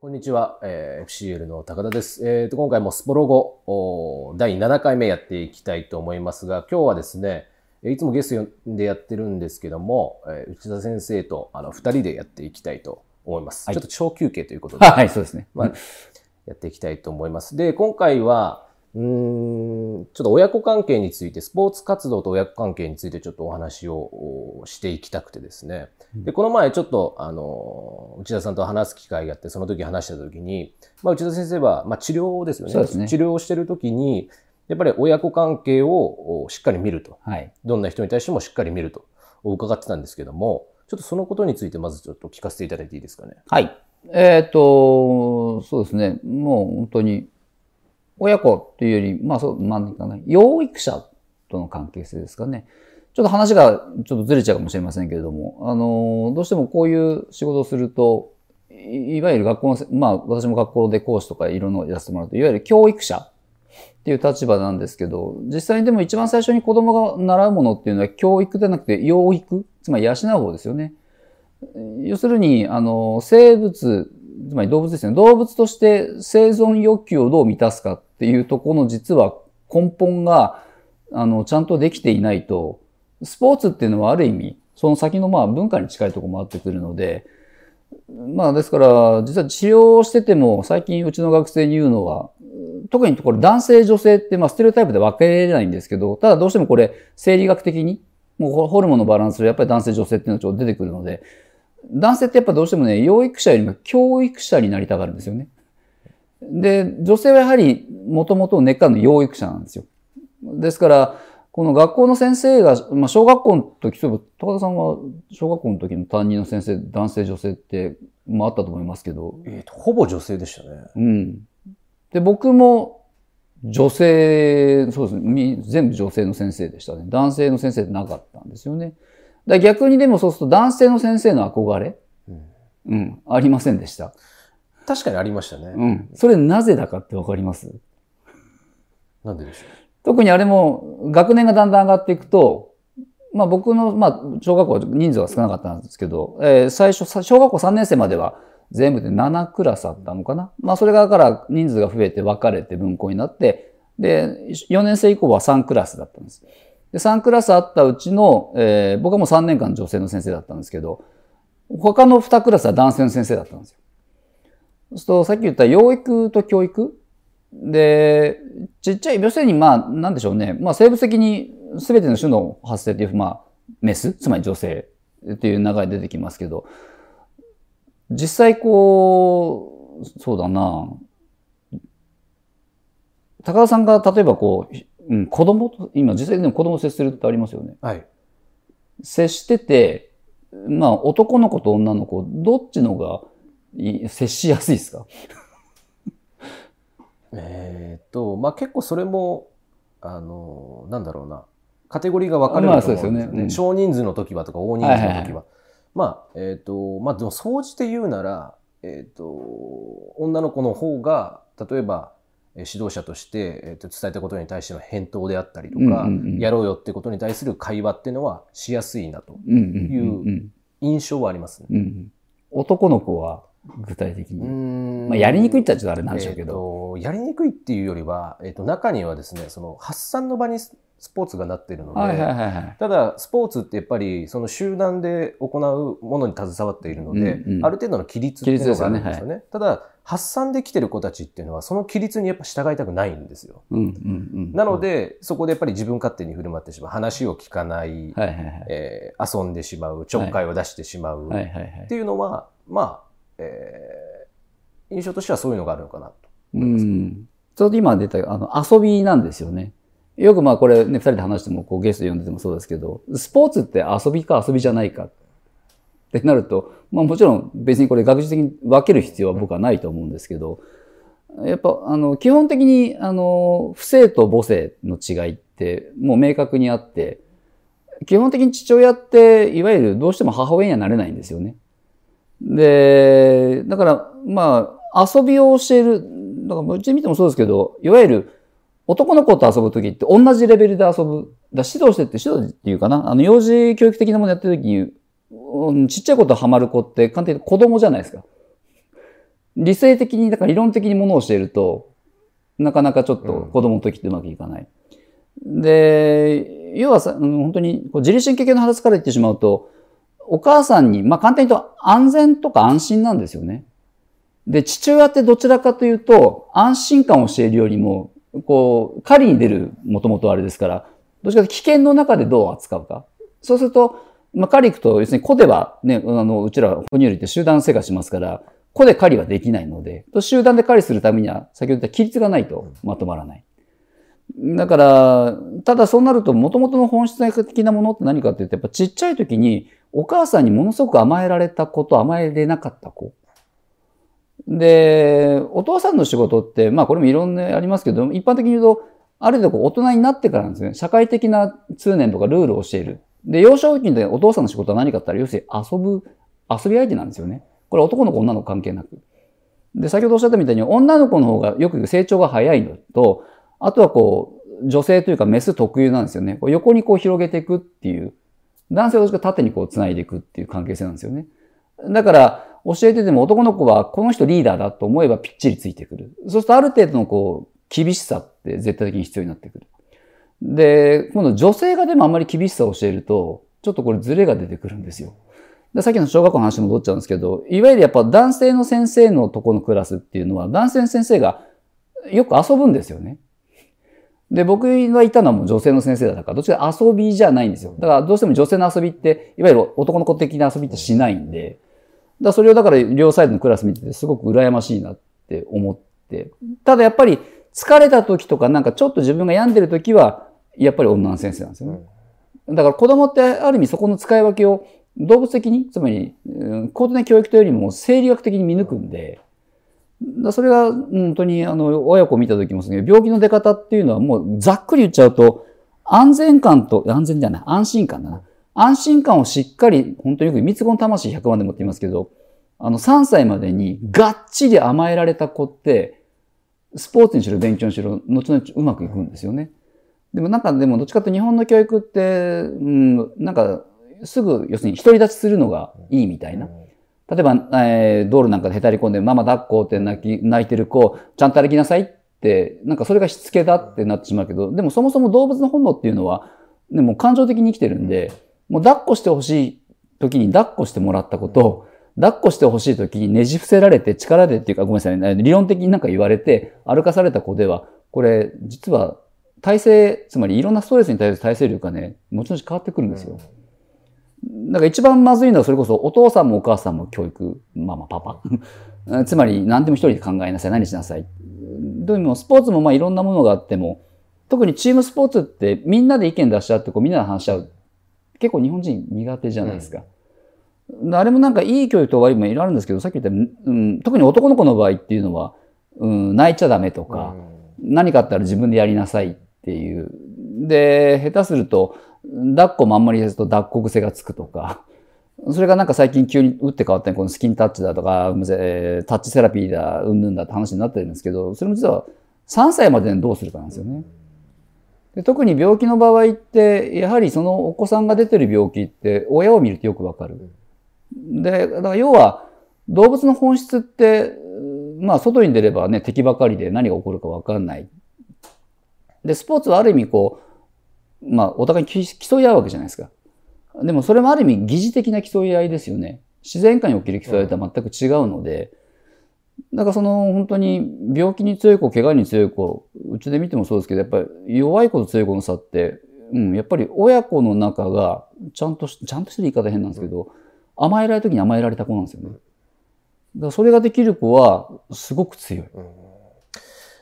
こんにちは、えー、FCL の高田です。えーと、今回もスポロゴ第7回目やっていきたいと思いますが、今日はですね、いつもゲストでやってるんですけども、えー、内田先生とあの2人でやっていきたいと思います。はい、ちょっと小休憩ということで、はい、そうですね。まあ、やっていきたいと思います。で、今回は、うんちょっと親子関係について、スポーツ活動と親子関係についてちょっとお話をしていきたくてですね。で、この前ちょっと、あの、内田さんと話す機会があって、その時話した時に、まあ、内田先生は、まあ、治療ですよね。ね治療をしてる時に、やっぱり親子関係をしっかり見ると。はい。どんな人に対してもしっかり見ると伺ってたんですけども、ちょっとそのことについてまずちょっと聞かせていただいていいですかね。はい。えっ、ー、と、そうですね。もう本当に、親子というより、まあそう、なんかね、養育者との関係性ですかね。ちょっと話がちょっとずれちゃうかもしれませんけれども、あの、どうしてもこういう仕事をすると、いわゆる学校の、まあ私も学校で講師とかいろんなのやらせてもらうと、いわゆる教育者っていう立場なんですけど、実際にでも一番最初に子供が習うものっていうのは教育ではなくて養育、つまり養う方ですよね。要するに、あの、生物、つまり動物ですね。動物として生存欲求をどう満たすかっていうところの実は根本が、あの、ちゃんとできていないと、スポーツっていうのはある意味、その先のまあ文化に近いところもあってくるので、まあですから、実は治療をしてても、最近うちの学生に言うのは、特にこれ男性女性ってまあステレオタイプで分けられないんですけど、ただどうしてもこれ生理学的に、もうホルモンのバランスでやっぱり男性女性っていうのがちょっと出てくるので、男性ってやっぱどうしてもね、養育者よりも教育者になりたがるんですよね。で、女性はやはりもともと根っからの養育者なんですよ。ですから、この学校の先生が、まあ、小学校の時、そういえば、高田さんは小学校の時の担任の先生、男性、女性って、まああったと思いますけど。えっ、ー、と、ほぼ女性でしたね。うん。で、僕も女性、そうですね、全部女性の先生でしたね。男性の先生ってなかったんですよね。だ逆にでもそうすると男性の先生の憧れ、うん、うん、ありませんでした。確かにありましたね。うん。それなぜだかってわかります？なんででしょう？特にあれも、学年がだんだん上がっていくと、まあ僕の、まあ、小学校人数が少なかったんですけど、えー、最初、小学校3年生までは全部で7クラスあったのかな？まあそれがから人数が増えて分かれて分校になって、で、4年生以降は3クラスだったんです。で、3クラスあったうちの、えー、僕はもう3年間女性の先生だったんですけど、他の2クラスは男性の先生だったんですよ。そうすると、さっき言った養育と教育？で、ちっちゃい、要するにまあ、なんでしょうね。まあ、生物的に全ての種の発生っていう、まあ、メス、つまり女性っていう流れ出てきますけど、実際こう、そうだな高田さんが例えばこう、うん、子供？と、今実際でも子供接するってありますよね。はい。接してて、まあ男の子と女の子、どっちのが接しやすいですか？えっと、まあ結構それも、あの、なんだろうな、カテゴリーが分かれると思うんですよね。まあ、よね。うん、少人数の時はとか大人数の時は。まあ、えっ、ー、と、まあでも総じて言うなら、えっ、ー、と、女の子の方が、例えば、指導者として、えー、と伝えたことに対しての返答であったりとか、やろうよってことに対する会話っていうのはしやすいなという印象はありますね。男の子は具体的に。まあ、やりにくいってちょっとあれなんでしょうけど。えー、やりにくいっていうよりは、えっ、ー、と、中にはですね、その発散の場にスポーツがなっているので、はいはいはいはい、ただスポーツってやっぱりその集団で行うものに携わっているので、うんうん、ある程度の規律っていうのがあるんですよね。よねはい、ただ発散できてる子たちっていうのはその規律にやっぱ従いたくないんですよ。うんうんうん、なのでそこでやっぱり自分勝手に振る舞ってしまう話を聞かない、はいはいはいえー、遊んでしまうちょっかいを出してしまうっていうのは、まあ、えー、印象としてはそういうのがあるのかなと思います。うん、ちょうど今出たあの遊びなんですよね。よくまあこれね、二人で話しても、こうゲスト呼んでてもそうですけど、スポーツって遊びか遊びじゃないかってなると、まあもちろん別にこれ学術的に分ける必要は僕はないと思うんですけど、やっぱあの、基本的にあの、不正と母性の違いってもう明確にあって、基本的に父親って、いわゆるどうしても母親にはなれないんですよね。で、だから、まあ、遊びを教える、だからうち見てもそうですけど、いわゆる男の子と遊ぶときって同じレベルで遊ぶ。だ指導してって指導っていうかな。あの、幼児教育的なものやってるときに、ちっちゃい子とハマる子って簡単に子供じゃないですか。理性的に、だから理論的にものを教えると、なかなかちょっと子供の時ってうまくいかない。うん、で、要はさ、本当にこう自律神経系の話から言ってしまうと、お母さんに、まあ簡単に言うと安全とか安心なんですよね。で、父親ってどちらかというと、安心感を教えるよりも、こう、狩りに出る、もともとあれですから、どっちかというと危険の中でどう扱うか。そうすると、まあ、狩り行くと、要するに子ではね、あの、うちら、哺乳類って集団生活しますから、子で狩りはできないので、集団で狩りするためには、先ほど言った規律がないとまとまらない。だから、ただそうなると、元々の本質的なものって何かっていうと、やっぱちっちゃい時に、お母さんにものすごく甘えられた子と甘えれなかった子。で、お父さんの仕事って、まあこれもいろんなありますけど、一般的に言うと、ある程度大人になってからなんですね。社会的な通念とかルールを教える。で、幼少期でお父さんの仕事は何かって言ったら、要するに遊ぶ、遊び相手なんですよね。これ男の子女の子関係なく。で、先ほどおっしゃったみたいに女の子の方がよく成長が早いのと、あとはこう、女性というかメス特有なんですよね。こう横にこう広げていくっていう。男性はどっちか縦にこう繋いでいくっていう関係性なんですよね。だから、教えてても男の子はこの人リーダーだと思えばぴっちりついてくる。そうするとある程度のこう、厳しさって絶対的に必要になってくる。で、今度女性がでもあんまり厳しさを教えると、ちょっとこれズレが出てくるんですよ。でさっきの小学校の話に戻っちゃうんですけど、いわゆるやっぱ男性の先生のとこのクラスっていうのは、男性の先生がよく遊ぶんですよね。で、僕がいたのはもう女性の先生だから、どっちか遊びじゃないんですよ。だからどうしても女性の遊びって、いわゆる男の子的な遊びってしないんで、だそれをだから両サイドのクラス見ててすごく羨ましいなって思って、ただやっぱり疲れた時とかなんかちょっと自分が病んでる時は、やっぱり女の先生なんですよね。だから子供ってある意味そこの使い分けを動物的に、つまり、高等な教育というよりも生理学的に見抜くんで、それが本当にあの親子を見た時もですね、病気の出方っていうのはもうざっくり言っちゃうと、安全感と、安全じゃない、安心感だな。安心感をしっかり、本当によく三つ子の魂100万でもって言いますけど、あの3歳までにがっちり甘えられた子って、スポーツにしろ勉強にしろ、後々うまくいくんですよね。でもなんかでもどっちかというと日本の教育って、うん、なんかすぐ要するに独り立ちするのがいいみたいな。例えば、えー、道路なんかでへたり込んでママ抱っこって泣き、泣いてる子、ちゃんと歩きなさいって、なんかそれがしつけだってなってしまうけど、でもそもそも動物の本能っていうのは、でも感情的に生きてるんで、もう抱っこしてほしい時に抱っこしてもらったことを、抱っこしてほしい時にねじ伏せられて力でっていうかごめんなさい、ね、理論的になんか言われて歩かされた子では、これ実は体制、つまりいろんなストレスに対する体制力がね、もちろん変わってくるんですよ。だから一番まずいのはそれこそお父さんもお母さんも教育、ママ、パパ。つまり何でも一人で考えなさい、何しなさい。どうもスポーツもまあいろんなものがあっても、特にチームスポーツってみんなで意見出し合ってこうみんなで話し合う。結構日本人苦手じゃないですか。うん、あれもなんかいい教育と悪いもいろいろあるんですけど、さっき言った、うん、特に男の子の場合っていうのは、うん、泣いちゃダメとか、うん、何かあったら自分でやりなさいっていう。で、下手すると、抱っこもあんまりですと脱っこ癖がつくとか、それがなんか最近急に打って変わったこのスキンタッチだとか、えー、タッチセラピーだ、うんぬんだって話になってるんですけど、それも実は3歳までにどうするかなんですよね。で特に病気の場合って、やはりそのお子さんが出てる病気って親を見るとよくわかる。で、だから要は動物の本質って、まあ外に出ればね、敵ばかりで何が起こるかわかんない。で、スポーツはある意味こう、まあお互いに競い合うわけじゃないですか。でもそれもある意味疑似的な競い合いですよね。自然界に起きる競い合いとは全く違うので、だからその本当に病気に強い子、怪我に強い子、うちで見てもそうですけど、やっぱり弱い子と強い子の差って、うん、やっぱり親子の中がちゃんとし、ちゃんとしてる言い方変なんですけど、甘えられた時に甘えられた子なんですよね。だからそれができる子はすごく強い。うん、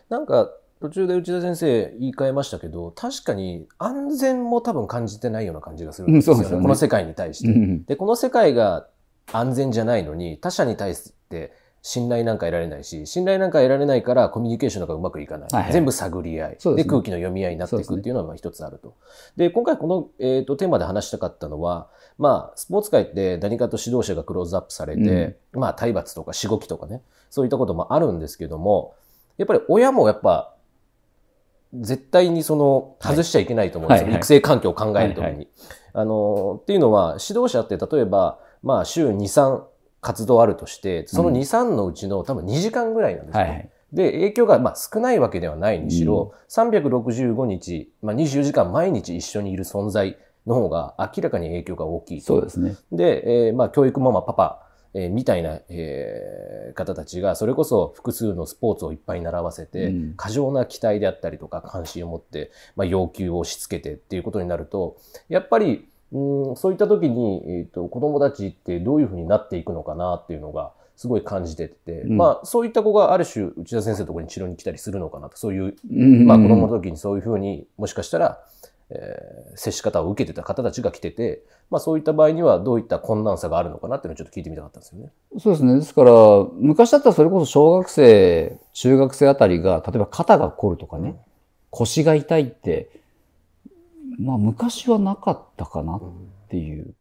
なんか途中で内田先生言い換えましたけど、確かに安全も多分感じてないような感じがするんですよ。ね。うん、よね。この世界に対して、うん、で、この世界が安全じゃないのに、他者に対して信頼なんか得られないし、信頼なんか得られないからコミュニケーションなんかうまくいかない。はいはい、全部探り合い。で、ね、空気の読み合いになっていくっていうのは一つあると。で、ね、今回この、えーと、テーマで話したかったのは、まあ、スポーツ界って何かと指導者がクローズアップされて、うん、まあ、体罰とかしごきとかね、そういったこともあるんですけども、やっぱり親もやっぱ、絶対にその、外しちゃいけないと思うんですよ。はい育成環境を考えるときに。はいはい、あの、っていうのは、指導者って例えば、まあ、週2、3、活動あるとして、その2、3のうちの多分2時間ぐらいなんですよ。はいはいで、影響がまあ少ないわけではないにしろ、うん、365日、まあ、24時間毎日一緒にいる存在の方が明らかに影響が大きい。そうですね。で、えー、まあ教育ママ、パパ、えー、みたいな、えー、方たちが、それこそ複数のスポーツをいっぱい習わせて、うん、過剰な期待であったりとか関心を持って、まあ、要求を押し付けてっていうことになると、やっぱり、うん、そういった時に、えーと、子供たちってどういうふうになっていくのかなっていうのが、すごい感じてて、うん、まあそういった子がある種内田先生のところに治療に来たりするのかなと、そういう、まあ子供の時にそういうふうにもしかしたら、えー、接し方を受けてた方たちが来てて、まあそういった場合にはどういった困難さがあるのかなっていうのをちょっと聞いてみたかったんですよね。そうですね。ですから、昔だったらそれこそ小学生、中学生あたりが、例えば肩が凝るとかね、うん、腰が痛いって、まあ昔はなかったかなっていう。